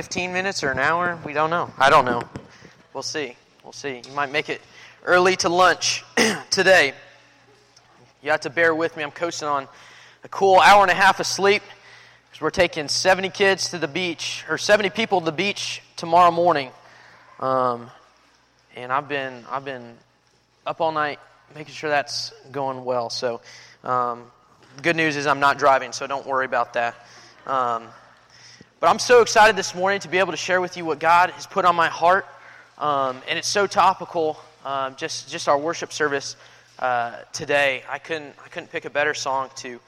15 minutes or an hour? We don't know. I don't know. We'll see. We'll see. You might make it early to lunch today. You have to bear with me. I'm coasting on a cool hour and a half of sleep because we're taking 70 kids to the beach, or 70 people to the beach tomorrow morning. Um, and I've been, I've been up all night making sure that's going well. So, um, good news is I'm not driving, so don't worry about that. Um, but I'm so excited this morning to be able to share with you what God has put on my heart. Um, and it's so topical, um, just, just our worship service uh, today. I couldn't, I couldn't pick a better song to,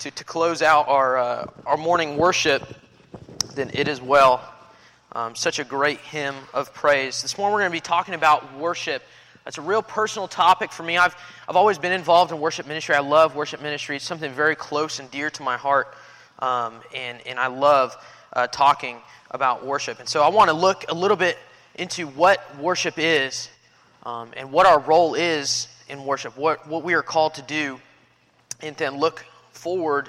to, to close out our, uh, our morning worship than It Is Well. Um, such a great hymn of praise. This morning we're going to be talking about worship. That's a real personal topic for me. I've, I've always been involved in worship ministry. I love worship ministry. It's something very close and dear to my heart. Um, and, and I love uh, talking about worship. And so I want to look a little bit into what worship is um, and what our role is in worship, what, what we are called to do, and then look forward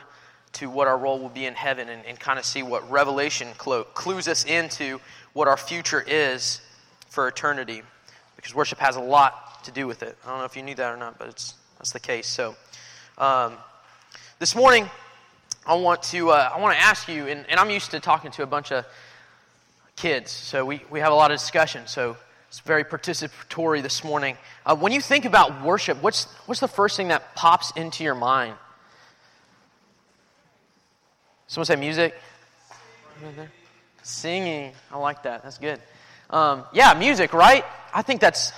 to what our role will be in heaven and, and kind of see what Revelation clues us into what our future is for eternity. Because worship has a lot to do with it. I don't know if you knew that or not, but it's, that's the case. So, um, this morning, I want to, uh, I want to ask you, and, and I'm used to talking to a bunch of kids, so we, we have a lot of discussion. So, it's very participatory this morning. Uh, when you think about worship, what's, what's the first thing that pops into your mind? Someone say music? Singing. I like that. That's good. Um, yeah, music, right? I think that's,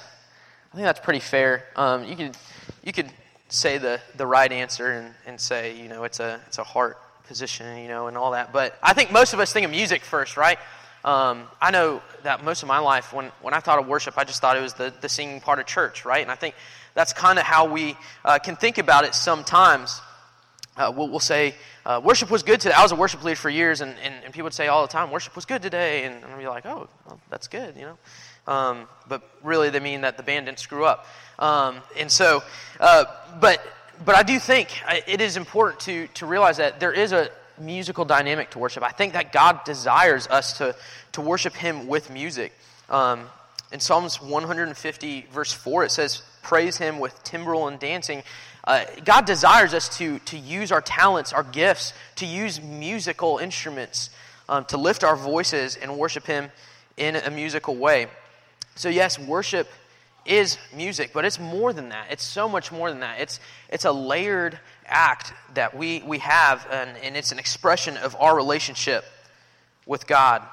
I think that's pretty fair. Um, you could, you could say the, the right answer and, and say, you know, it's a, it's a heart position, you know, and all that. But I think most of us think of music first, right? Um, I know that most of my life, when, when I thought of worship, I just thought it was the, the singing part of church, right? And I think that's kind of how we uh, can think about it sometimes. Uh, we'll, we'll, say, uh, worship was good today. I was a worship leader for years, and, and, and, people would say all the time, worship was good today. And, I'd be like, oh, well, that's good, you know. Um, but really, they mean that the band didn't screw up. Um, and so, uh, but, but I do think uh, it is important to, to realize that there is a musical dynamic to worship. I think that God desires us to, to worship Him with music. Um, in Psalms 150, verse 4, it says, Praise Him with timbrel and dancing. Uh, God desires us to, to use our talents, our gifts, to use musical instruments, um, to lift our voices and worship Him in a musical way. So, yes, worship is music, but it's more than that. It's so much more than that. It's, it's a layered act that we, we have, and, and it's an expression of our relationship with God.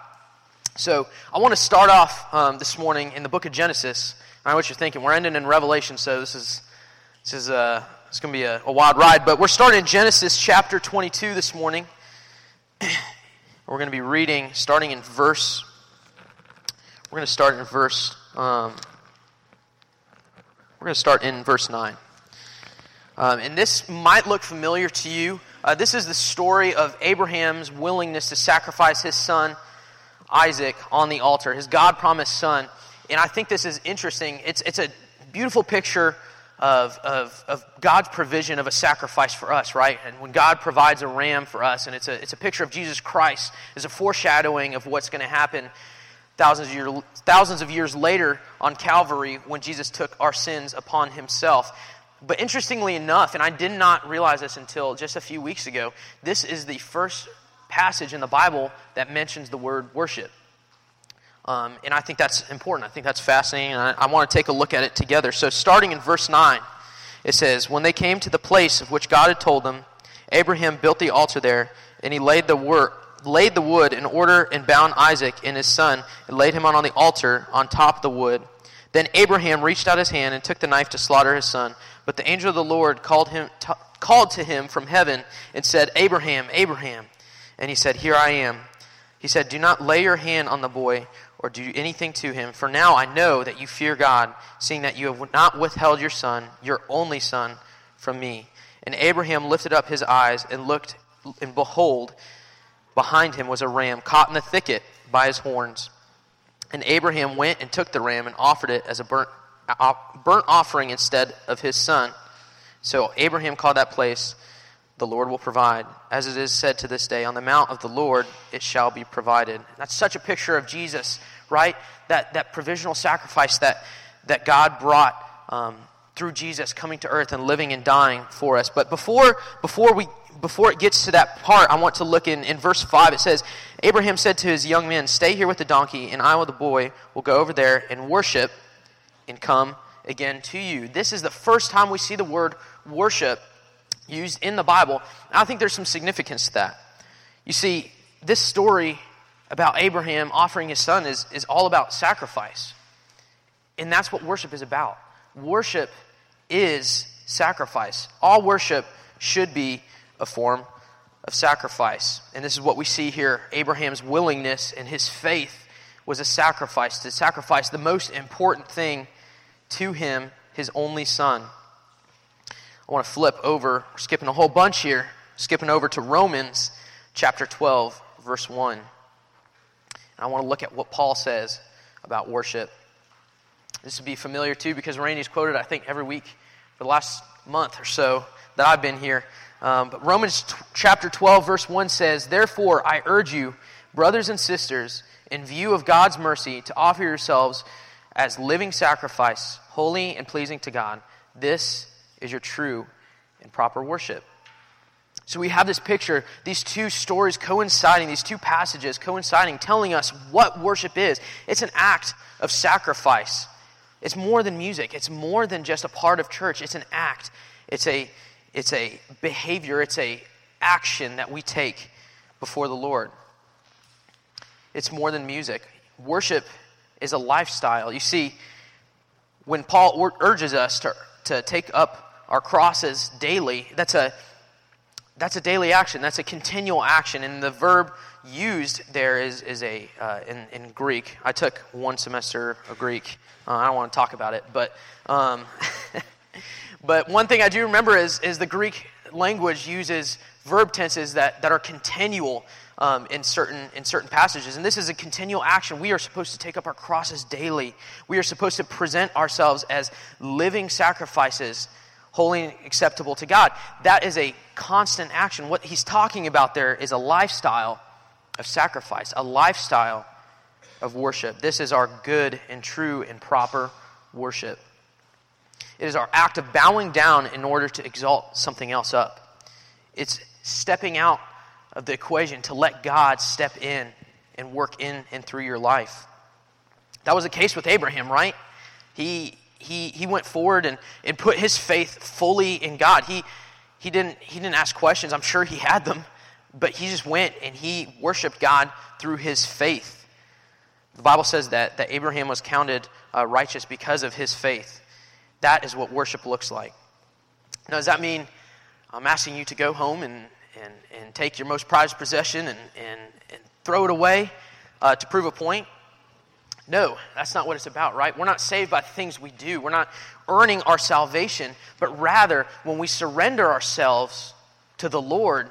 So, I want to start off um, this morning in the book of Genesis. I know what you're thinking. We're ending in Revelation, so this is, this is uh, it's going to be a, a, wild ride, but we're starting in Genesis chapter 22 this morning. we're going to be reading starting in verse. We're going to start in verse. Um, we're going to start in verse 9. Um, and this might look familiar to you. Uh, this is the story of Abraham's willingness to sacrifice his son Isaac on the altar, his God promised son. And I think this is interesting. It's, it's a beautiful picture of, of, of God's provision of a sacrifice for us, right? And when God provides a ram for us, and it's a, it's a picture of Jesus Christ, is a foreshadowing of what's going to happen thousands of, year, thousands of years later on Calvary when Jesus took our sins upon himself. But interestingly enough, and I did not realize this until just a few weeks ago, this is the first passage in the Bible that mentions the word worship. Um, and I think that's important. I think that's fascinating, and I, I want to take a look at it together. So, starting in verse 9, it says, When they came to the place of which God had told them, Abraham built the altar there, and he laid the, wor- laid the wood in order and bound Isaac and his son, and laid him on, on the altar on top of the wood. Then Abraham reached out his hand and took the knife to slaughter his son. But the angel of the Lord called, him, t- called to him from heaven and said, Abraham, Abraham. And he said, Here I am. He said, Do not lay your hand on the boy or do anything to him. For now I know that you fear God, seeing that you have not withheld your son, your only son, from me. And Abraham lifted up his eyes and looked, and behold, behind him was a ram caught in the thicket by his horns. And Abraham went and took the ram and offered it as a burnt, burnt offering instead of his son. So Abraham called that place the Lord will provide. As it is said to this day, on the mount of the Lord it shall be provided. That's such a picture of Jesus, right? That, that provisional sacrifice that, that God brought um, through Jesus coming to earth and living and dying for us. But before, before, we, before it gets to that part, I want to look in, in verse 5. It says, Abraham said to his young men, Stay here with the donkey, and I with the boy will go over there and worship and come again to you. This is the first time we see the word worship used in the Bible. I think there's some significance to that. You see, this story about Abraham offering his son is, is all about sacrifice. And that's what worship is about. Worship is sacrifice. All worship should be a form of sacrifice. And this is what we see here Abraham's willingness and his faith was a sacrifice, to sacrifice the most important thing to him, his only son. I want to flip over, we're skipping a whole bunch here, skipping over to Romans chapter 12, verse 1. And I want to look at what Paul says about worship. This would be familiar too because Randy's quoted, I think, every week for the last month or so that I've been here. Um, but Romans t- chapter 12, verse 1 says, Therefore, I urge you, brothers and sisters, in view of God's mercy, to offer yourselves as living sacrifice, holy and pleasing to God. This is your true and proper worship. So we have this picture, these two stories coinciding, these two passages coinciding, telling us what worship is. It's an act of sacrifice. It's more than music. It's more than just a part of church. It's an act. It's a it's a behavior, it's a action that we take before the Lord. It's more than music. Worship is a lifestyle. You see, when Paul urges us to, to take up our crosses daily, that's a, that's a daily action. That's a continual action. And the verb used there is, is a, uh, in, in Greek. I took one semester of Greek. Uh, I don't want to talk about it, but, um, but one thing I do remember is, is the Greek language uses verb tenses that, that are continual um, in, certain, in certain passages. And this is a continual action. We are supposed to take up our crosses daily. We are supposed to present ourselves as living sacrifices holy and acceptable to God. That is a constant action. What he's talking about there is a lifestyle of sacrifice, a lifestyle of worship. This is our good and true and proper worship. It is our act of bowing down in order to exalt something else up. It's stepping out of the equation to let God step in and work in and through your life. That was the case with Abraham, right? He, he, he went forward and, and put his faith fully in God. He, he, didn't, he didn't ask questions. I'm sure he had them, but he just went and he worshiped God through his faith. The Bible says that, that Abraham was counted uh, righteous because of his faith. That is what worship looks like. Now, does that mean I'm asking you to go home and, and, and take your most prized possession and, and, and throw it away uh, to prove a point? No, that's not what it's about, right? We're not saved by things we do. We're not earning our salvation, but rather, when we surrender ourselves to the Lord,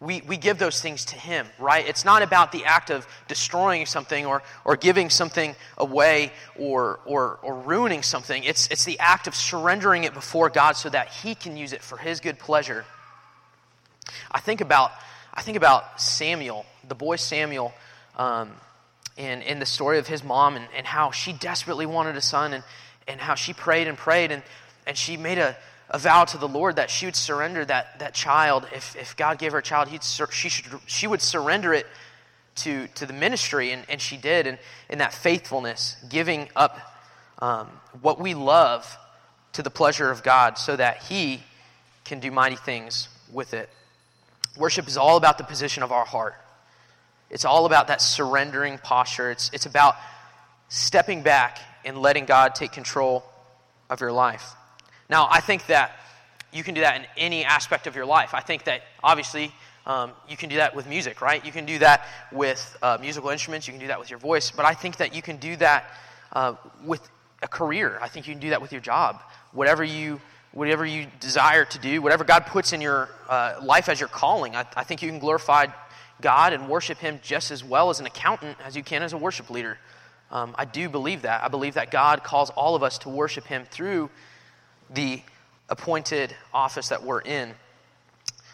we, we give those things to Him, right? It's not about the act of destroying something or, or giving something away or, or, or ruining something. It's, it's the act of surrendering it before God so that He can use it for His good pleasure. I think about, I think about Samuel, the boy Samuel. Um, in, in the story of his mom and, and how she desperately wanted a son and, and how she prayed and prayed and, and she made a, a vow to the Lord that she would surrender that, that child. If, if God gave her a child, he'd, she, should, she would surrender it to, to the ministry, and, and she did. And in that faithfulness, giving up um, what we love to the pleasure of God so that He can do mighty things with it. Worship is all about the position of our heart. It's all about that surrendering posture. It's, it's about stepping back and letting God take control of your life. Now, I think that you can do that in any aspect of your life. I think that obviously um, you can do that with music, right? You can do that with uh, musical instruments. You can do that with your voice. But I think that you can do that uh, with a career. I think you can do that with your job. Whatever you whatever you desire to do, whatever God puts in your uh, life as your calling, I, I think you can glorify God and worship Him just as well as an accountant as you can as a worship leader. Um, I do believe that. I believe that God calls all of us to worship Him through the appointed office that we're in.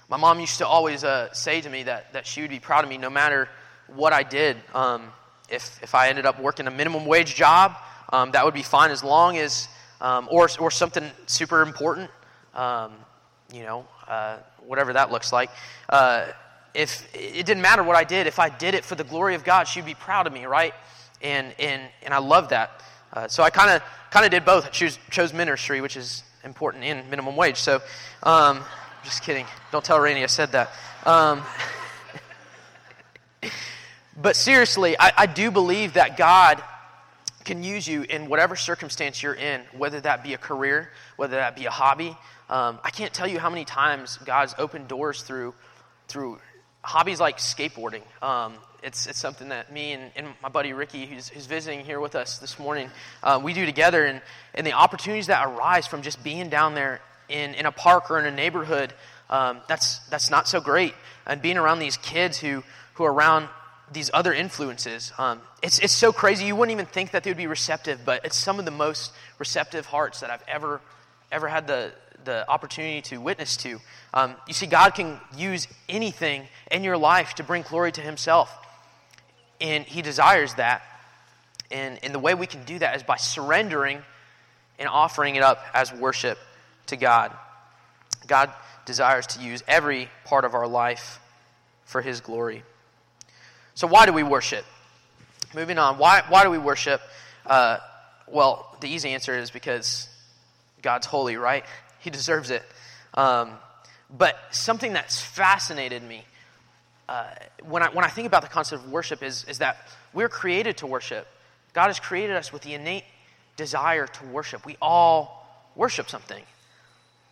My mom used to always uh, say to me that, that she would be proud of me no matter what I did. Um, if, if I ended up working a minimum wage job, um, that would be fine as long as, um, or, or something super important, um, you know, uh, whatever that looks like. Uh, if it didn't matter what I did, if I did it for the glory of God, she'd be proud of me, right? And and and I love that. Uh, so I kind of kind of did both. I chose, chose ministry, which is important in minimum wage. So, um, just kidding. Don't tell Rainey I said that. Um, but seriously, I, I do believe that God can use you in whatever circumstance you're in, whether that be a career, whether that be a hobby. Um, I can't tell you how many times God's opened doors through through hobbies like skateboarding. Um, it's, it's something that me and, and my buddy Ricky, who's, who's, visiting here with us this morning, uh, we do together. And, and the opportunities that arise from just being down there in, in a park or in a neighborhood, um, that's, that's not so great. And being around these kids who, who are around these other influences, um, it's, it's so crazy. You wouldn't even think that they would be receptive, but it's some of the most receptive hearts that I've ever, ever had the, the opportunity to witness to. Um, you see, God can use anything in your life to bring glory to Himself. And He desires that. And, and the way we can do that is by surrendering and offering it up as worship to God. God desires to use every part of our life for His glory. So, why do we worship? Moving on, why, why do we worship? Uh, well, the easy answer is because God's holy, right? He deserves it. Um, but something that's fascinated me uh, when, I, when I think about the concept of worship is, is that we're created to worship. God has created us with the innate desire to worship. We all worship something.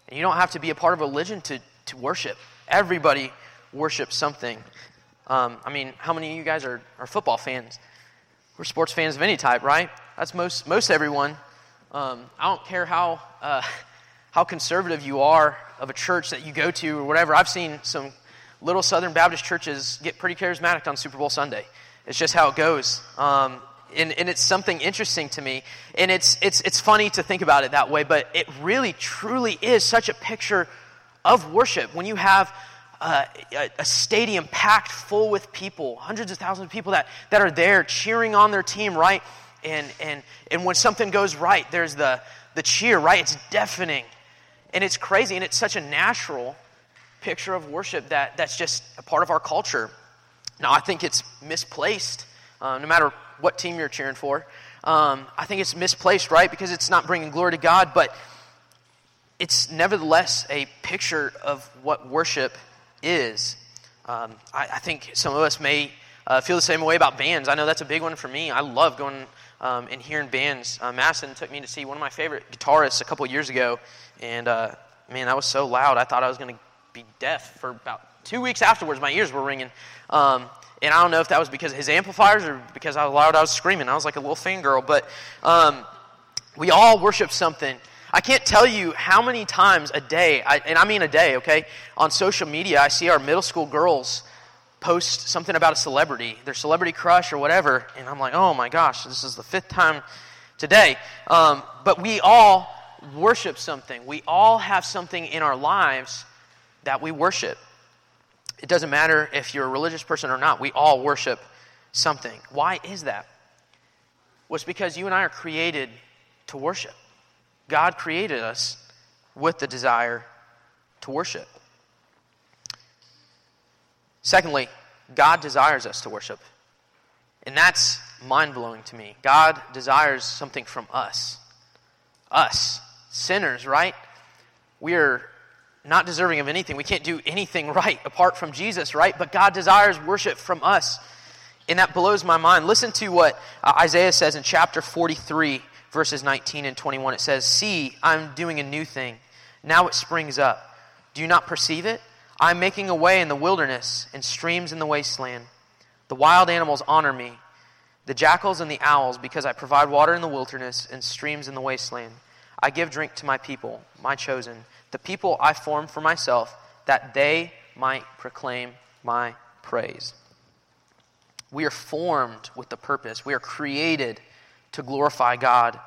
And you don't have to be a part of religion to, to worship. Everybody worships something. Um, I mean, how many of you guys are, are football fans? We're sports fans of any type, right? That's most, most everyone. Um, I don't care how. Uh, how conservative you are of a church that you go to or whatever. I've seen some little Southern Baptist churches get pretty charismatic on Super Bowl Sunday. It's just how it goes. Um, and, and, it's something interesting to me. And it's, it's, it's funny to think about it that way, but it really, truly is such a picture of worship. When you have uh, a, a, stadium packed full with people, hundreds of thousands of people that, that are there cheering on their team, right? And, and, and when something goes right, there's the, the cheer, right? It's deafening. And it's crazy, and it's such a natural picture of worship that, that's just a part of our culture. Now, I think it's misplaced, uh, no matter what team you're cheering for. Um, I think it's misplaced, right? Because it's not bringing glory to God, but it's nevertheless a picture of what worship is. Um, I, I, think some of us may uh, feel the same way about bands. I know that's a big one for me. I love going um, and hearing bands. Uh, Madison took me to see one of my favorite guitarists a couple years ago, and uh, man, that was so loud. I thought I was going to be deaf for about two weeks afterwards. My ears were ringing. Um, and I don't know if that was because of his amplifiers or because how loud I was screaming. I was like a little fangirl. But um, we all worship something. I can't tell you how many times a day, I, and I mean a day, okay, on social media, I see our middle school girls post something about a celebrity, their celebrity crush or whatever, and I'm like, oh my gosh, this is the fifth time today. Um, but we all worship something. We all have something in our lives that we worship. It doesn't matter if you're a religious person or not, we all worship something. Why is that? Well, it's because you and I are created to worship. God created us with the desire to worship. Secondly, God desires us to worship. And that's mind blowing to me. God desires something from us. Us sinners, right? We are not deserving of anything. We can't do anything right apart from Jesus, right? But God desires worship from us. And that blows my mind. Listen to what uh, Isaiah says in chapter 43, verses 19 and 21. It says, See, I'm doing a new thing. Now it springs up. Do you not perceive it? I'm making a way in the wilderness and streams in the wasteland. The wild animals honor me, the jackals and the owls, because I provide water in the wilderness and streams in the wasteland. I give drink to my people, my chosen, the people I formed for myself, that they might proclaim my praise. We are formed with the purpose. We are created to glorify God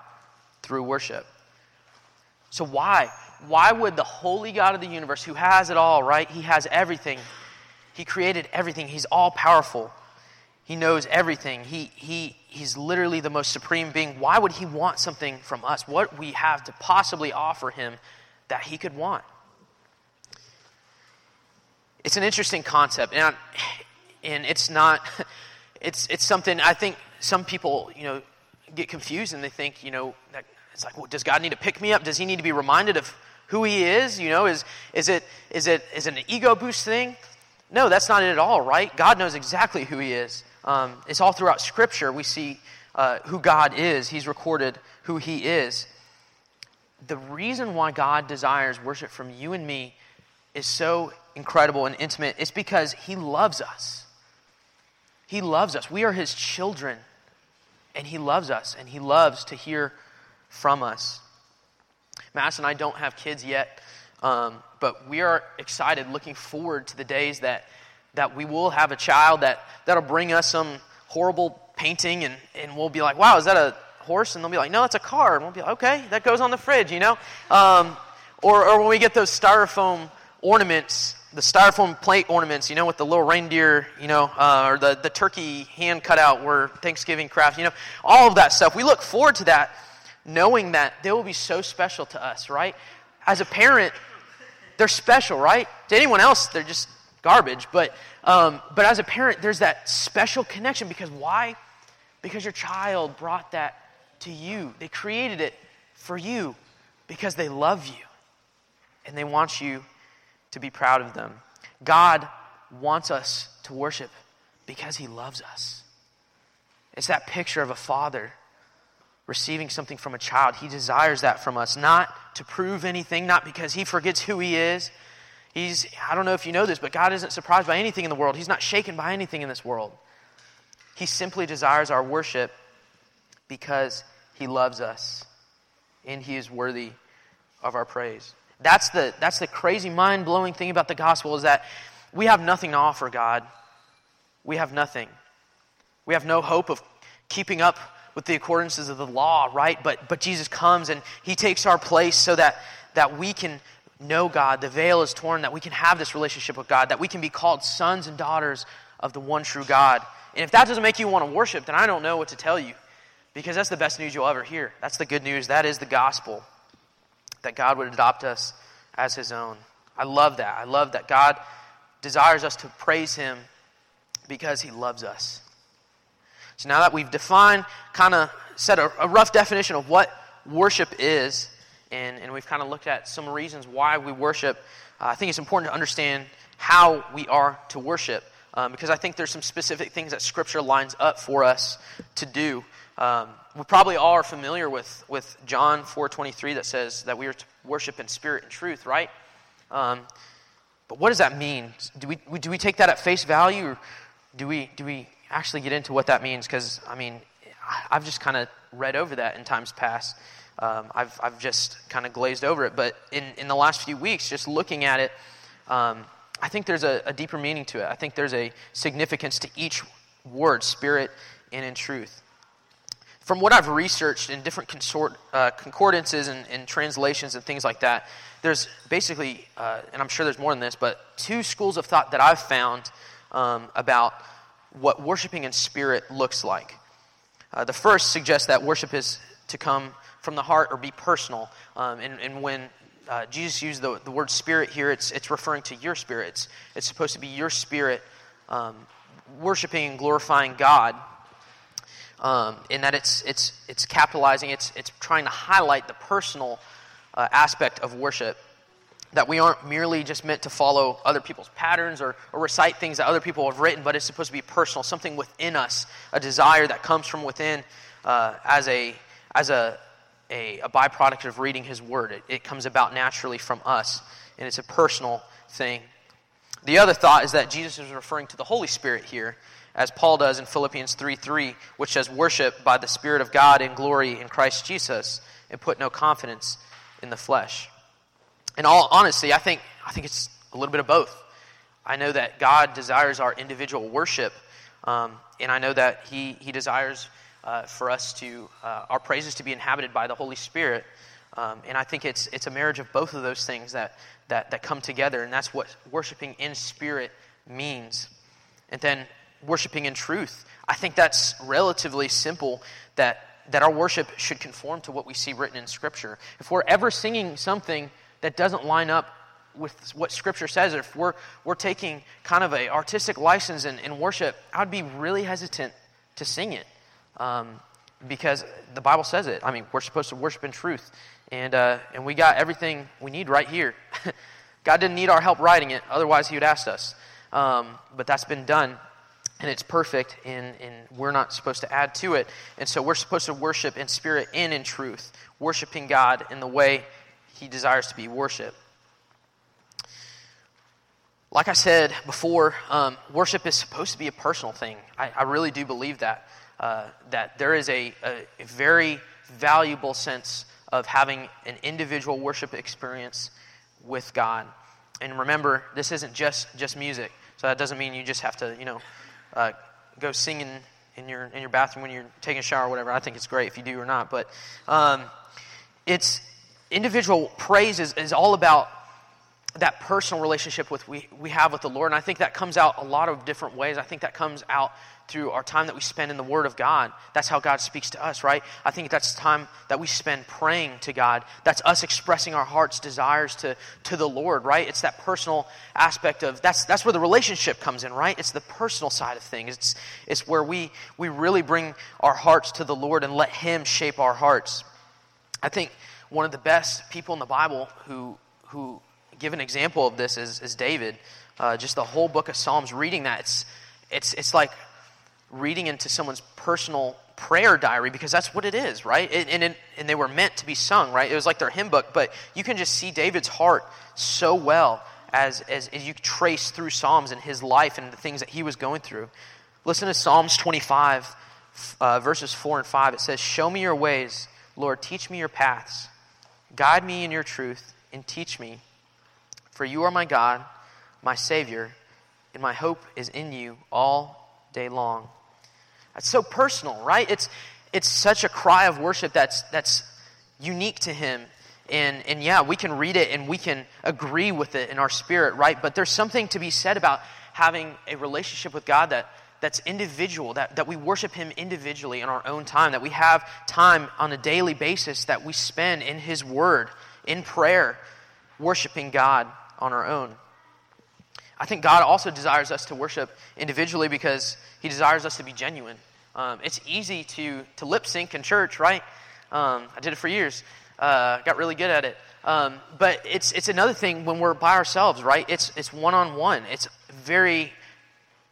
through worship. So, why? Why would the holy God of the universe, who has it all, right? He has everything. He created everything. He's all powerful. He knows everything. He, he, he's literally the most supreme being. Why would he want something from us? What we have to possibly offer him that he could want? It's an interesting concept. And, and it's not, it's, it's something I think some people, you know, get confused and they think, you know, that it's like, well, does God need to pick me up? Does he need to be reminded of who he is? You know, is, is, it, is, it, is it an ego boost thing? No, that's not it at all, right? God knows exactly who he is. Um, it's all throughout Scripture we see uh, who God is. He's recorded who he is. The reason why God desires worship from you and me is so incredible and intimate it's because he loves us. He loves us. We are his children, and he loves us, and he loves to hear from us. Mass and I don't have kids yet, um, but we are excited, looking forward to the days that, that we will have a child that, that'll bring us some horrible painting, and, and we'll be like, wow, is that a horse? And they'll be like, no, that's a car. And we'll be like, okay, that goes on the fridge, you know? Um, or, or when we get those styrofoam ornaments the styrofoam plate ornaments, you know, with the little reindeer, you know, uh, or the, the turkey hand cutout where Thanksgiving craft, you know, all of that stuff. We look forward to that knowing that they will be so special to us, right? As a parent, they're special, right? To anyone else, they're just garbage. But, um, but as a parent, there's that special connection because why? Because your child brought that to you. They created it for you because they love you and they want you to be proud of them. God wants us to worship because he loves us. It's that picture of a father receiving something from a child. He desires that from us, not to prove anything, not because he forgets who he is. He's, I don't know if you know this, but God isn't surprised by anything in the world. He's not shaken by anything in this world. He simply desires our worship because he loves us and he is worthy of our praise. That's the, that's the crazy, mind blowing thing about the gospel is that we have nothing to offer God. We have nothing. We have no hope of keeping up with the accordances of the law, right? But, but Jesus comes and he takes our place so that, that we can know God. The veil is torn, that we can have this relationship with God, that we can be called sons and daughters of the one true God. And if that doesn't make you want to worship, then I don't know what to tell you because that's the best news you'll ever hear. That's the good news. That is the gospel that God would adopt us as his own. I love that. I love that God desires us to praise him because he loves us. So now that we've defined, kind of set a, a, rough definition of what worship is, and, and we've kind of looked at some reasons why we worship, uh, I think it's important to understand how we are to worship. Um, because I think there's some specific things that Scripture lines up for us to do. Um, we probably all are familiar with, with John 4.23 that says that we are to worship in spirit and truth, right? Um, but what does that mean? Do we, do we take that at face value, or do we, do we actually get into what that means because, I mean, I've just kind of read over that in times past. Um, I've, I've just kind of glazed over it. But in, in the last few weeks, just looking at it, um, I think there's a, a, deeper meaning to it. I think there's a significance to each word, spirit and in truth. From what I've researched in different consort, uh, concordances and, and, translations and things like that, there's basically, uh, and I'm sure there's more than this, but two schools of thought that I've found um, about what worshiping in spirit looks like. Uh, the first suggests that worship is to come from the heart or be personal. Um, and, and, when uh, Jesus used the, the word spirit here, it's, it's referring to your spirit. It's, it's supposed to be your spirit um, worshiping and glorifying God. Um, in that it's, it's, it's capitalizing, it's, it's trying to highlight the personal uh, aspect of worship that we aren't merely just meant to follow other people's patterns or, or recite things that other people have written, but it's supposed to be personal, something within us, a desire that comes from within uh, as, a, as a, a, a, byproduct of reading His Word. It, it comes about naturally from us, and it's a personal thing. The other thought is that Jesus is referring to the Holy Spirit here, as Paul does in Philippians 3 3, which says, Worship by the Spirit of God in glory in Christ Jesus, and put no confidence in the flesh. In all honesty, I think, I think it's a little bit of both. I know that God desires our individual worship, um, and I know that He, he desires uh, for us to, uh, our praises to be inhabited by the Holy Spirit. Um, and I think it's, it's a marriage of both of those things that, that, that come together, and that's what worshiping in spirit means. And then worshiping in truth. I think that's relatively simple that, that our worship should conform to what we see written in Scripture. If we're ever singing something that doesn't line up with what Scripture says, if we're, we're taking kind of a artistic license in, in worship, I'd be really hesitant to sing it. Um, because the Bible says it. I mean, we're supposed to worship in truth. And, uh, and we got everything we need right here. God didn't need our help writing it, otherwise, He would ask us. Um, but that's been done, and it's perfect, and, and we're not supposed to add to it. And so we're supposed to worship in spirit and in truth, worshiping God in the way He desires to be worshiped. Like I said before, um, worship is supposed to be a personal thing. I, I really do believe that. Uh, that there is a, a, very valuable sense of having an individual worship experience with God. And remember, this isn't just, just music. So that doesn't mean you just have to, you know, uh, go singing in your, in your bathroom when you're taking a shower or whatever. I think it's great if you do or not. But um, it's individual praise is, is all about that personal relationship with we, we have with the Lord. And I think that comes out a lot of different ways. I think that comes out through our time that we spend in the Word of God. That's how God speaks to us, right? I think that's time that we spend praying to God. That's us expressing our heart's desires to, to the Lord, right? It's that personal aspect of that's that's where the relationship comes in, right? It's the personal side of things. It's it's where we we really bring our hearts to the Lord and let Him shape our hearts. I think one of the best people in the Bible who who give an example of this is, is David. Uh, just the whole book of Psalms, reading that, it's, it's, it's like reading into someone's personal prayer diary because that's what it is, right? And, and, and they were meant to be sung, right? It was like their hymn book, but you can just see David's heart so well as, as, as you trace through Psalms and his life and the things that he was going through. Listen to Psalms 25, uh, verses 4 and 5. It says, Show me your ways, Lord, teach me your paths. Guide me in your truth and teach me. For you are my God, my Savior, and my hope is in you all day long. That's so personal, right? It's, it's such a cry of worship that's, that's unique to Him. And, and yeah, we can read it and we can agree with it in our spirit, right? But there's something to be said about having a relationship with God that, that's individual, that, that we worship Him individually in our own time, that we have time on a daily basis that we spend in His Word, in prayer, worshiping God on our own. I think God also desires us to worship individually because He desires us to be genuine. Um, it's easy to, to lip sync in church, right? Um, I did it for years, uh, got really good at it. Um, but it's, it's another thing when we're by ourselves, right? It's, it's one on one. It's very,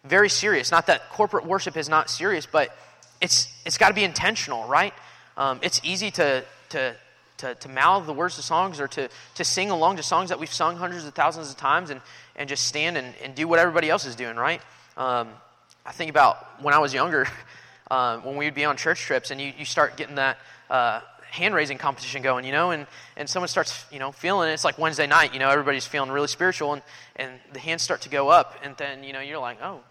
very serious. Not that corporate worship is not serious, but it's, it's got to be intentional, right? Um, it's easy to, to, to, to mouth the words of songs or to, to sing along to songs that we've sung hundreds of thousands of times and, and just stand and, and do what everybody else is doing, right? Um, I think about when I was younger, uh, when we would be on church trips and you, you start getting that uh, hand raising competition going, you know, and, and someone starts, you know, feeling it. It's like Wednesday night, you know, everybody's feeling really spiritual and, and the hands start to go up. And then, you know, you're like, oh,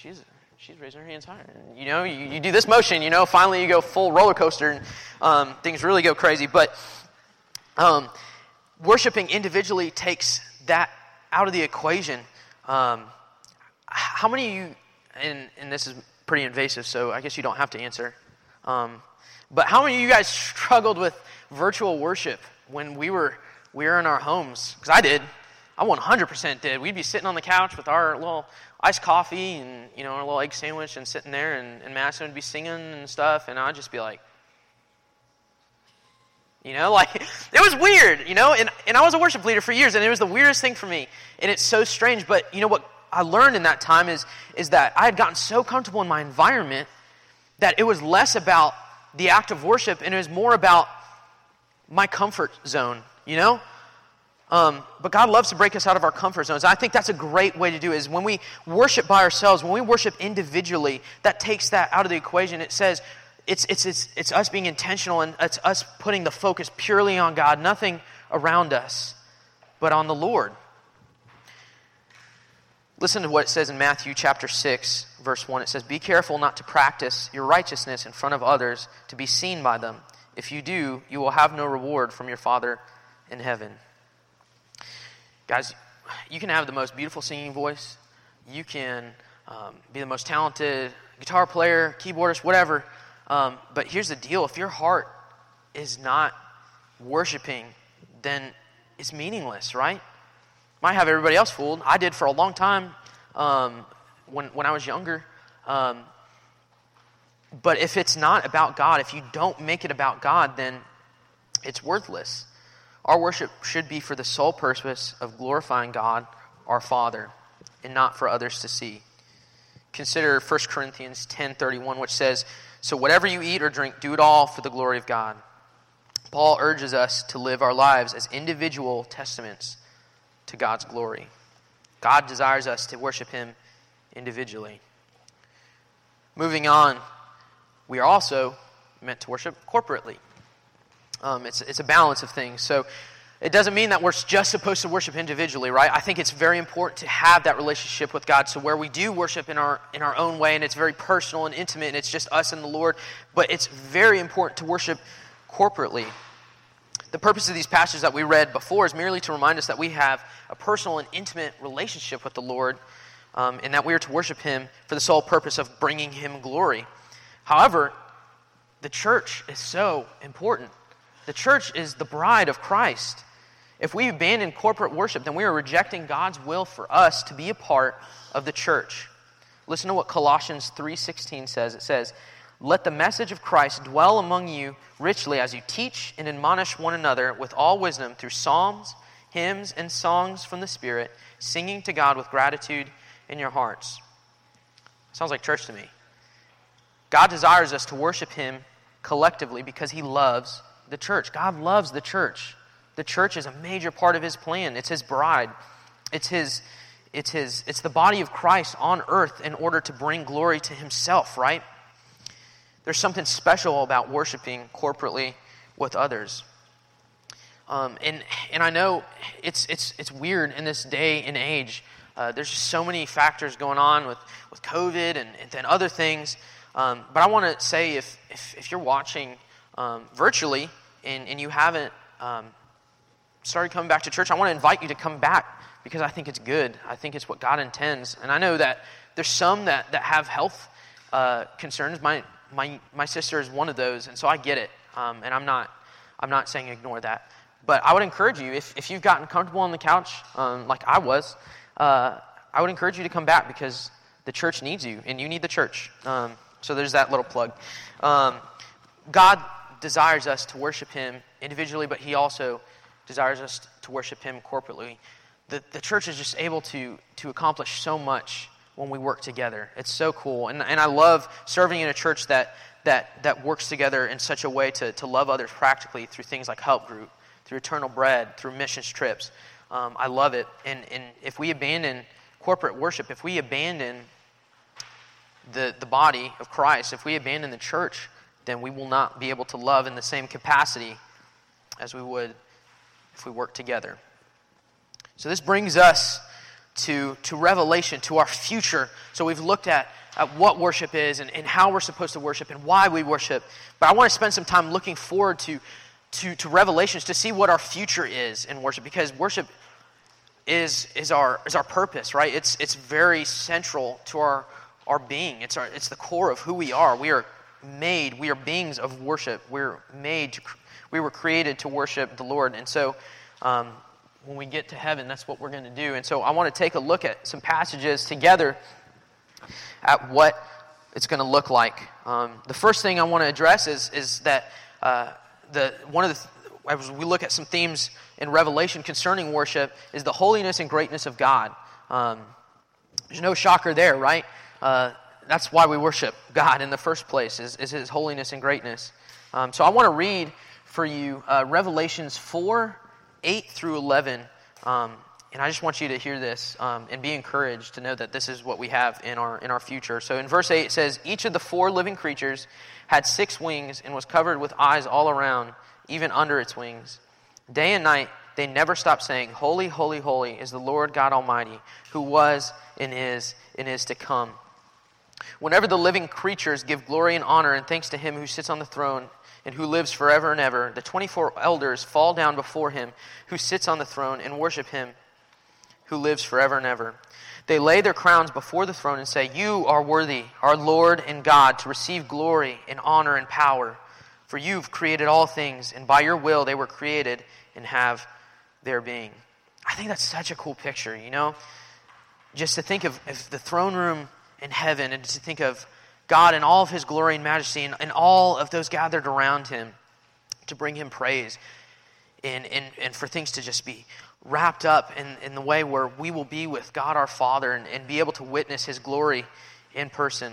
she's, she's raising her hands higher. And, you know, you, you do this motion, you know, finally you go full roller coaster and um, things really go crazy. But um, worshiping individually takes that out of the equation. Um, how many of you, and, and this is pretty invasive, so I guess you don't have to answer. Um, but how many of you guys struggled with virtual worship when we were we were in our homes? Because I did. I 100% did. We'd be sitting on the couch with our little iced coffee and you know our little egg sandwich and sitting there, and, and Madison would be singing and stuff, and I'd just be like, you know, like it was weird, you know, and, and I was a worship leader for years, and it was the weirdest thing for me. And it's so strange. But you know what I learned in that time is, is that I had gotten so comfortable in my environment that it was less about the act of worship and it was more about my comfort zone, you know? Um, but God loves to break us out of our comfort zones. I think that's a great way to do it is when we worship by ourselves, when we worship individually, that takes that out of the equation. It says it's, it's, it's, it's us being intentional and it's us putting the focus purely on God, nothing around us, but on the Lord. Listen to what it says in Matthew chapter 6, verse 1. It says, Be careful not to practice your righteousness in front of others to be seen by them. If you do, you will have no reward from your Father in heaven. Guys, you can have the most beautiful singing voice. You can um, be the most talented guitar player, keyboardist, whatever. Um, but here's the deal if your heart is not worshiping, then it's meaningless, right? Might have everybody else fooled. I did for a long time um, when, when I was younger. Um, but if it's not about God, if you don't make it about God, then it's worthless. Our worship should be for the sole purpose of glorifying God, our Father, and not for others to see. Consider 1 Corinthians 10:31 which says, "So whatever you eat or drink, do it all for the glory of God." Paul urges us to live our lives as individual testaments to God's glory. God desires us to worship him individually. Moving on, we are also meant to worship corporately. Um, it's, it's a balance of things. So it doesn't mean that we're just supposed to worship individually, right? I think it's very important to have that relationship with God. So where we do worship in our in our own way, and it's very personal and intimate, and it's just us and the Lord. But it's very important to worship corporately. The purpose of these passages that we read before is merely to remind us that we have a personal and intimate relationship with the Lord, um, and that we are to worship Him for the sole purpose of bringing Him glory. However, the church is so important. The church is the bride of Christ. If we abandon corporate worship, then we are rejecting God's will for us to be a part of the church. Listen to what Colossians 3:16 says. It says, "Let the message of Christ dwell among you richly as you teach and admonish one another with all wisdom through psalms, hymns, and songs from the Spirit, singing to God with gratitude in your hearts." Sounds like church to me. God desires us to worship him collectively because he loves the church. God loves the church. The church is a major part of his plan. It's his bride. It's his it's his it's the body of Christ on earth in order to bring glory to himself, right? There's something special about worshiping corporately with others. Um, and and I know it's it's it's weird in this day and age. Uh, there's just so many factors going on with, with COVID and, and other things. Um, but I want to say if, if, if, you're watching um, virtually and, and you haven't um, started coming back to church, I want to invite you to come back because I think it's good. I think it's what God intends. And I know that there's some that, that have health uh, concerns. My, my, my sister is one of those, and so I get it. Um, and I'm not, I'm not saying ignore that. But I would encourage you, if, if you've gotten comfortable on the couch um, like I was, uh, I would encourage you to come back because the church needs you, and you need the church. Um, so there's that little plug. Um, God desires us to worship Him individually, but He also desires us to worship Him corporately. The, the church is just able to, to accomplish so much when we work together. It's so cool. And, and I love serving in a church that, that, that works together in such a way to, to love others practically through things like Help Group, through Eternal Bread, through missions trips. Um, I love it. And, and if we abandon corporate worship, if we abandon the, the body of Christ, if we abandon the church, then we will not be able to love in the same capacity as we would if we work together. So this brings us to, to Revelation, to our future. So we've looked at, at what worship is and, and how we're supposed to worship and why we worship. But I want to spend some time looking forward to, to, to Revelations to see what our future is in worship because worship is, is, our, is our purpose, right? It's, it's very central to our, our being. It's, our, it's the core of who we are. We are made, we are beings of worship. We're made to we were created to worship the Lord. And so um, when we get to heaven, that's what we're going to do. And so I want to take a look at some passages together at what it's going to look like. Um, the first thing I want to address is, is that uh, the, one of the, as we look at some themes in Revelation concerning worship, is the holiness and greatness of God. Um, there's no shocker there, right? Uh, that's why we worship God in the first place, is, is His holiness and greatness. Um, so I want to read for you uh, Revelations 4 8 through 11. Um, and I just want you to hear this um, and be encouraged to know that this is what we have in our, in our future. So in verse 8, it says, Each of the four living creatures had six wings and was covered with eyes all around, even under its wings. Day and night, they never stopped saying, Holy, holy, holy is the Lord God Almighty, who was and is and is to come. Whenever the living creatures give glory and honor and thanks to him who sits on the throne and who lives forever and ever, the 24 elders fall down before him who sits on the throne and worship him who lives forever and ever. They lay their crowns before the throne and say, You are worthy, our Lord and God, to receive glory and honor and power. For you've created all things, and by your will they were created and have their being. I think that's such a cool picture, you know? Just to think of, of the throne room in heaven and to think of God in all of his glory and majesty and, and all of those gathered around him to bring him praise and, and, and for things to just be wrapped up in, in the way where we will be with God our Father and, and be able to witness His glory in person.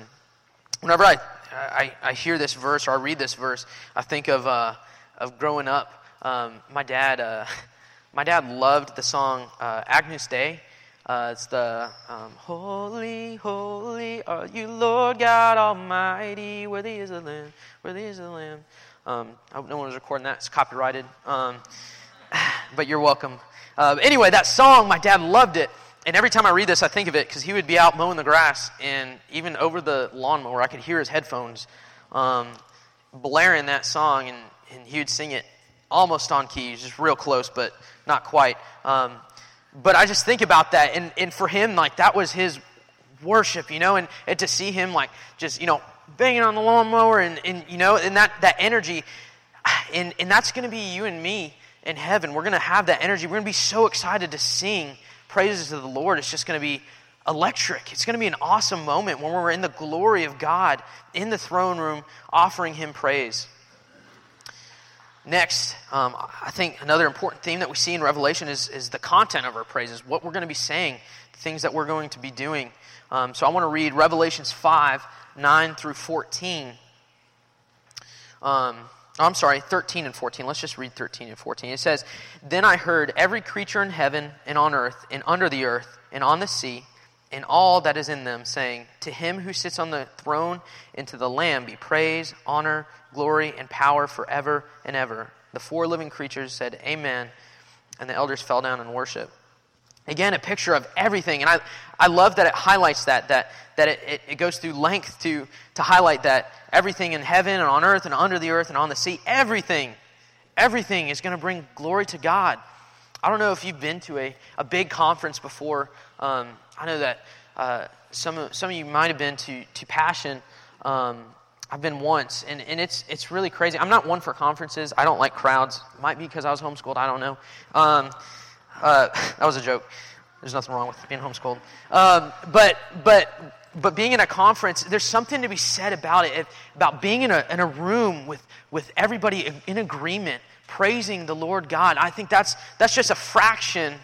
Whenever I, I, I hear this verse or I read this verse, I think of, uh, of growing up. Um, my dad, uh, my dad loved the song uh, Agnus Dei. Uh, it's the um, Holy, Holy are you, Lord God Almighty. Worthy is the Lamb, worthy is the Lamb. Um, I hope no one was recording that. It's copyrighted. Um, but you're welcome. Uh, anyway, that song, my dad loved it. And every time I read this, I think of it because he would be out mowing the grass, and even over the lawnmower, I could hear his headphones um, blaring that song, and, and he would sing it almost on key, just real close, but not quite. Um, but I just think about that, and, and for him, like, that was his worship, you know, and, and to see him, like, just, you know, banging on the lawnmower, and, and you know, and that, that energy, and, and that's going to be you and me in heaven. We're going to have that energy. We're going to be so excited to sing praises to the Lord. It's just going to be electric. It's going to be an awesome moment when we're in the glory of God in the throne room offering Him praise. Next, um, I think another important theme that we see in Revelation is, is the content of our praises, what we're going to be saying, the things that we're going to be doing. Um, so I want to read Revelations 5 9 through 14. Um, I'm sorry, 13 and 14. Let's just read 13 and 14. It says, Then I heard every creature in heaven and on earth and under the earth and on the sea and all that is in them, saying, To him who sits on the throne and to the Lamb be praise, honor, glory, and power forever and ever. The four living creatures said, Amen. And the elders fell down and worship. Again, a picture of everything. And I, I love that it highlights that, that, that it, it, it, goes through length to, to highlight that everything in heaven and on earth and under the earth and on the sea, everything, everything is going to bring glory to God. I don't know if you've been to a, a big conference before. Um, I know that uh, some, some of you might have been to, to Passion. Um, I've been once, and, and it's, it's really crazy. I'm not one for conferences. I don't like crowds. Might be because I was homeschooled. I don't know. Um, uh, that was a joke. There's nothing wrong with being homeschooled. Um, but, but, but being in a conference, there's something to be said about it, about being in a, in a room with, with everybody in agreement, praising the Lord God. I think that's, that's just a fraction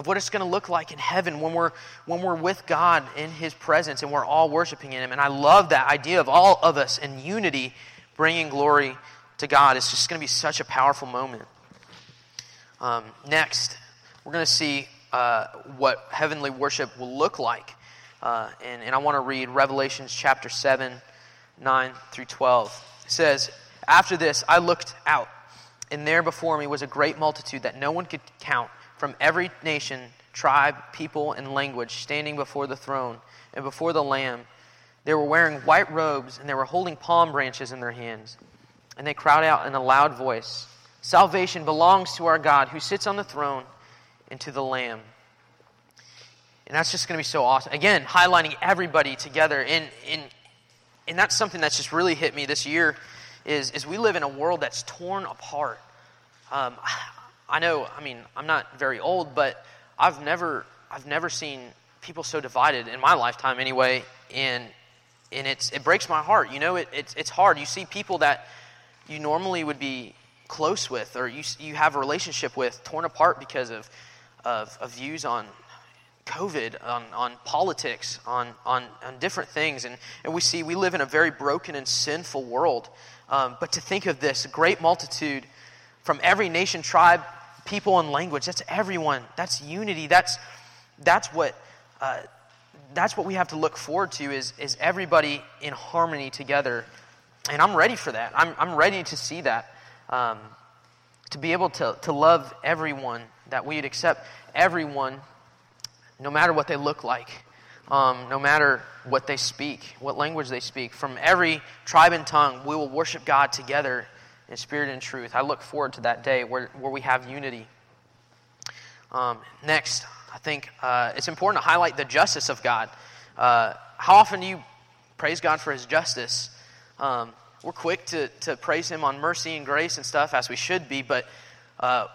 of what it's going to look like in heaven when we're, when we're with God in His presence and we're all worshiping in Him. And I love that idea of all of us in unity bringing glory to God. It's just going to be such a powerful moment. Um, next, we're going to see uh, what heavenly worship will look like. Uh, and, and I want to read Revelations chapter 7, 9 through 12. It says, After this I looked out, and there before me was a great multitude that no one could count from every nation, tribe, people, and language standing before the throne and before the Lamb. They were wearing white robes, and they were holding palm branches in their hands. And they cried out in a loud voice Salvation belongs to our God who sits on the throne and to the Lamb. And that's just going to be so awesome. Again, highlighting everybody together. And, and, and that's something that's just really hit me this year is, is we live in a world that's torn apart. Um, I know, I mean, I'm not very old, but I've never, I've never seen people so divided in my lifetime anyway. And, and it's, it breaks my heart. You know, it, it's, it's hard. You see people that you normally would be close with or you, you have a relationship with torn apart because of of, of views on COVID, on, on politics, on, on, on different things. And, and we see we live in a very broken and sinful world. Um, but to think of this great multitude from every nation, tribe, people, and language, that's everyone. That's unity. That's, that's, what, uh, that's what we have to look forward to is, is everybody in harmony together. And I'm ready for that. I'm, I'm ready to see that. Um, to be able to, to love everyone that we would accept everyone, no matter what they look like. um, no matter what they speak, what language they speak. From every tribe and tongue, we will worship God together in spirit and truth. I look forward to that day where, where we have unity. Um, next, I think uh, it's important to highlight the justice of God. Uh, how often do you praise God for his justice? Um, we're quick to, to praise him on mercy and grace and stuff, as we should be, but uh,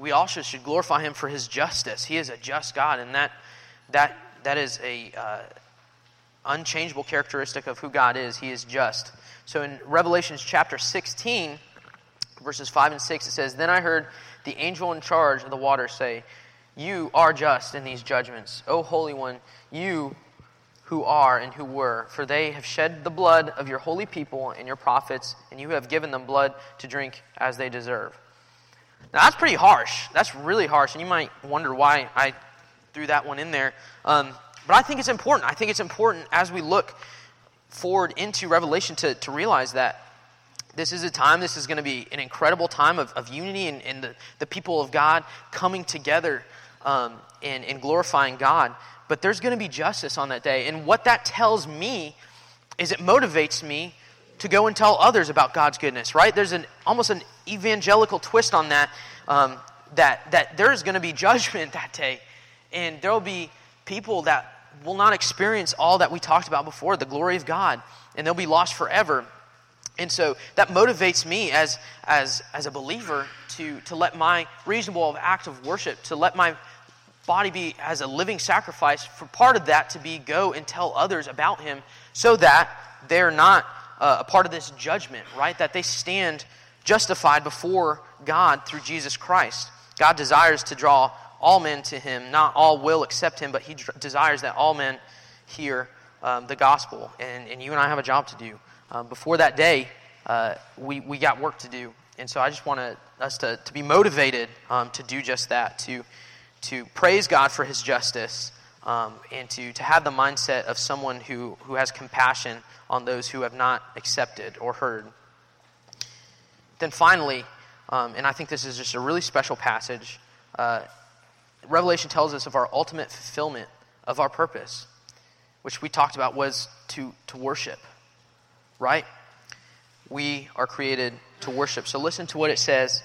we also should glorify him for his justice. He is a just God, and that, that, that is a uh, unchangeable characteristic of who God is. He is just. So in Revelations chapter 16, verses 5 and 6, it says, Then I heard the angel in charge of the water say, You are just in these judgments, O Holy One, you who are and who were, for they have shed the blood of your holy people and your prophets, and you have given them blood to drink as they deserve. Now, that's pretty harsh. That's really harsh, and you might wonder why I threw that one in there. Um, but I think it's important. I think it's important as we look forward into Revelation to, to realize that this is a time, this is going to be an incredible time of, of unity and, and the, the people of God coming together um, and, and glorifying God. But there's going to be justice on that day. And what that tells me is it motivates me to go and tell others about God's goodness, right? There's an almost an evangelical twist on that, um, that, that there's going to be judgment that day. And there will be people that will not experience all that we talked about before, the glory of God, and they'll be lost forever. And so that motivates me as, as, as a believer to, to let my reasonable act of worship, to let my body be as a living sacrifice, for part of that to be go and tell others about him so that they're not uh, a part of this judgment, right? That they stand justified before God through Jesus Christ. God desires to draw all men to him. Not all will accept him, but he desires that all men hear um, the gospel. And, and you and I have a job to do. Um, before that day, uh, we, we got work to do. And so I just want us to, to be motivated um, to do just that, to, to praise God for his justice, um, and to, to have the mindset of someone who, who has compassion on those who have not accepted or heard. Then finally, um, and I think this is just a really special passage, uh, Revelation tells us of our ultimate fulfillment of our purpose, which we talked about was to, to worship, right? We are created to worship. So listen to what it says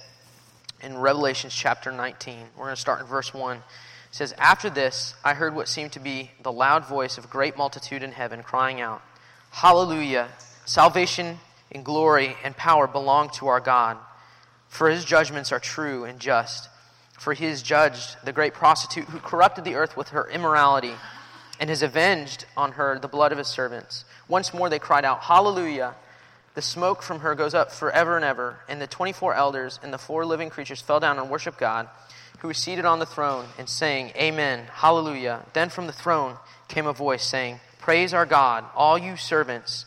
in Revelation chapter 19. We're going to start in verse 1. It says, After this, I heard what seemed to be the loud voice of great multitude in heaven crying out, Hallelujah! Salvation and glory and power belong to our God, for his judgments are true and just. For he has judged the great prostitute who corrupted the earth with her immorality and has avenged on her the blood of his servants. Once more they cried out, Hallelujah! The smoke from her goes up forever and ever. And the 24 elders and the four living creatures fell down and worshiped God, who was seated on the throne, and saying, Amen, Hallelujah. Then from the throne came a voice saying, Praise our God, all you servants,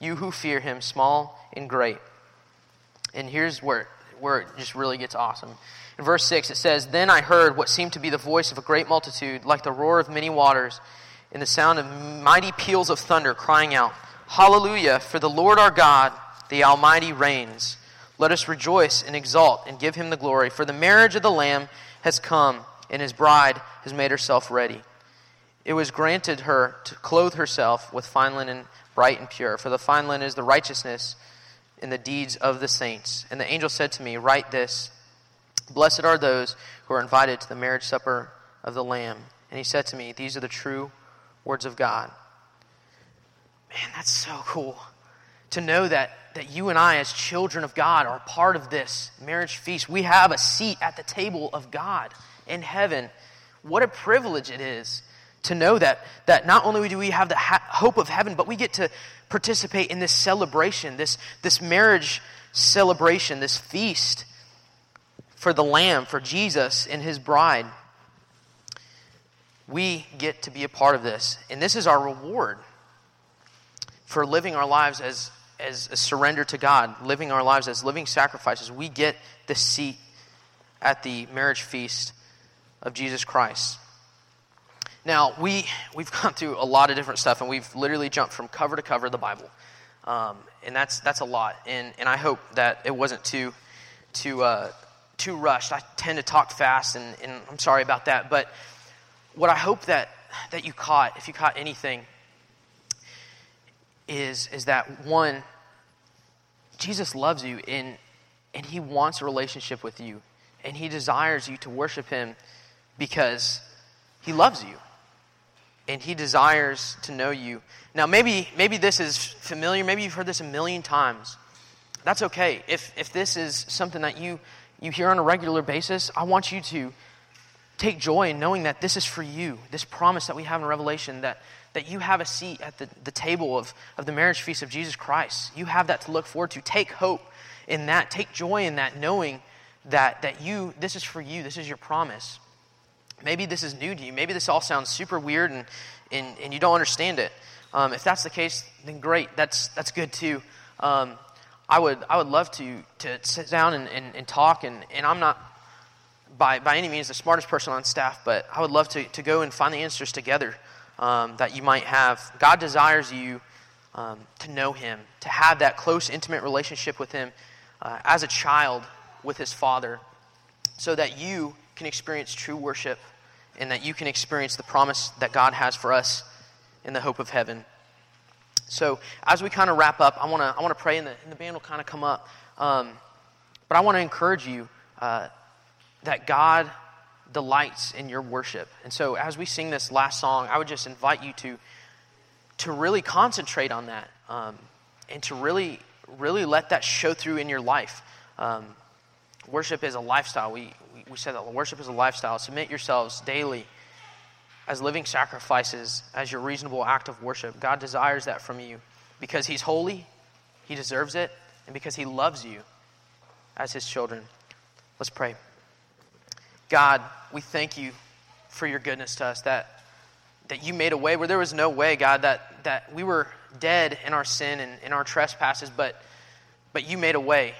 you who fear him, small and great. And here's where, where it just really gets awesome. In verse 6, it says, Then I heard what seemed to be the voice of a great multitude, like the roar of many waters, and the sound of mighty peals of thunder, crying out, Hallelujah, for the Lord our God, the Almighty, reigns. Let us rejoice and exult and give him the glory, for the marriage of the Lamb has come, and his bride has made herself ready. It was granted her to clothe herself with fine linen, bright and pure, for the fine linen is the righteousness in the deeds of the saints. And the angel said to me, Write this Blessed are those who are invited to the marriage supper of the Lamb. And he said to me, These are the true words of God. Man, that's so cool to know that, that you and I, as children of God, are part of this marriage feast. We have a seat at the table of God in heaven. What a privilege it is to know that, that not only do we have the ha- hope of heaven, but we get to participate in this celebration, this, this marriage celebration, this feast for the Lamb, for Jesus and his bride. We get to be a part of this. And this is our reward for living our lives as, as a surrender to God, living our lives as living sacrifices, we get the seat at the marriage feast of Jesus Christ. Now, we, we've gone through a lot of different stuff, and we've literally jumped from cover to cover of the Bible. Um, and that's, that's a lot. And, and I hope that it wasn't too, too, uh, too rushed. I tend to talk fast, and, and I'm sorry about that. But what I hope that, that you caught, if you caught anything, is, is that one, Jesus loves you and, and he wants a relationship with you. And he desires you to worship him because he loves you. And he desires to know you. Now, maybe, maybe this is familiar. Maybe you've heard this a million times. That's okay. If, if this is something that you, you hear on a regular basis, I want you to take joy in knowing that this is for you. This promise that we have in Revelation that, that you have a seat at the, the table of, of the marriage feast of Jesus Christ. You have that to look forward to. Take hope in that. Take joy in that, knowing that, that you, this is for you. This is your promise. Maybe this is new to you. Maybe this all sounds super weird and, and, and you don't understand it. Um, if that's the case, then great. That's, that's good too. Um, I, would, I would love to, to sit down and, and, and talk, and, and I'm not by, by any means the smartest person on staff, but I would love to, to go and find the answers together um, that you might have. God desires you um, to know Him, to have that close, intimate relationship with Him uh, as a child with His Father, so that you can experience true worship and that you can experience the promise that God has for us in the hope of heaven. So, as we kind of wrap up, I want to I wanna pray, and the, and the band will kind of come up. Um, but I want to encourage you. Uh, that God delights in your worship. And so as we sing this last song, I would just invite you to, to really concentrate on that um, and to really, really let that show through in your life. Um, worship is a lifestyle. We, we, we said that worship is a lifestyle. Submit yourselves daily as living sacrifices, as your reasonable act of worship. God desires that from you because He's holy, He deserves it, and because He loves you as His children. Let's pray. God, we thank you for your goodness to us, that, that you made a way where there was no way, God, that, that we were dead in our sin and in our trespasses, but, but you made a way.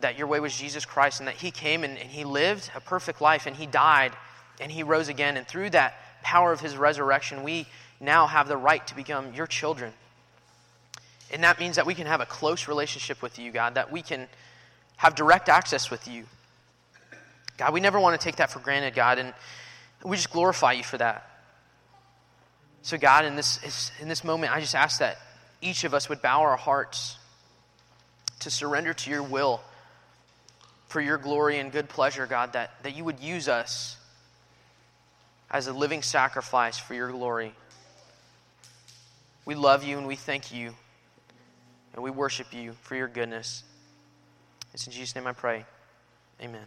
That your way was Jesus Christ and that he came and, and he lived a perfect life and he died and he rose again. And through that power of his resurrection, we now have the right to become your children. And that means that we can have a close relationship with you, God, that we can have direct access with you. God, we never want to take that for granted, God, and we just glorify you for that. So, God, in this, in this moment, I just ask that each of us would bow our hearts to surrender to your will for your glory and good pleasure, God, that, that you would use us as a living sacrifice for your glory. We love you and we thank you and we worship you for your goodness. It's in Jesus' name I pray. Amen.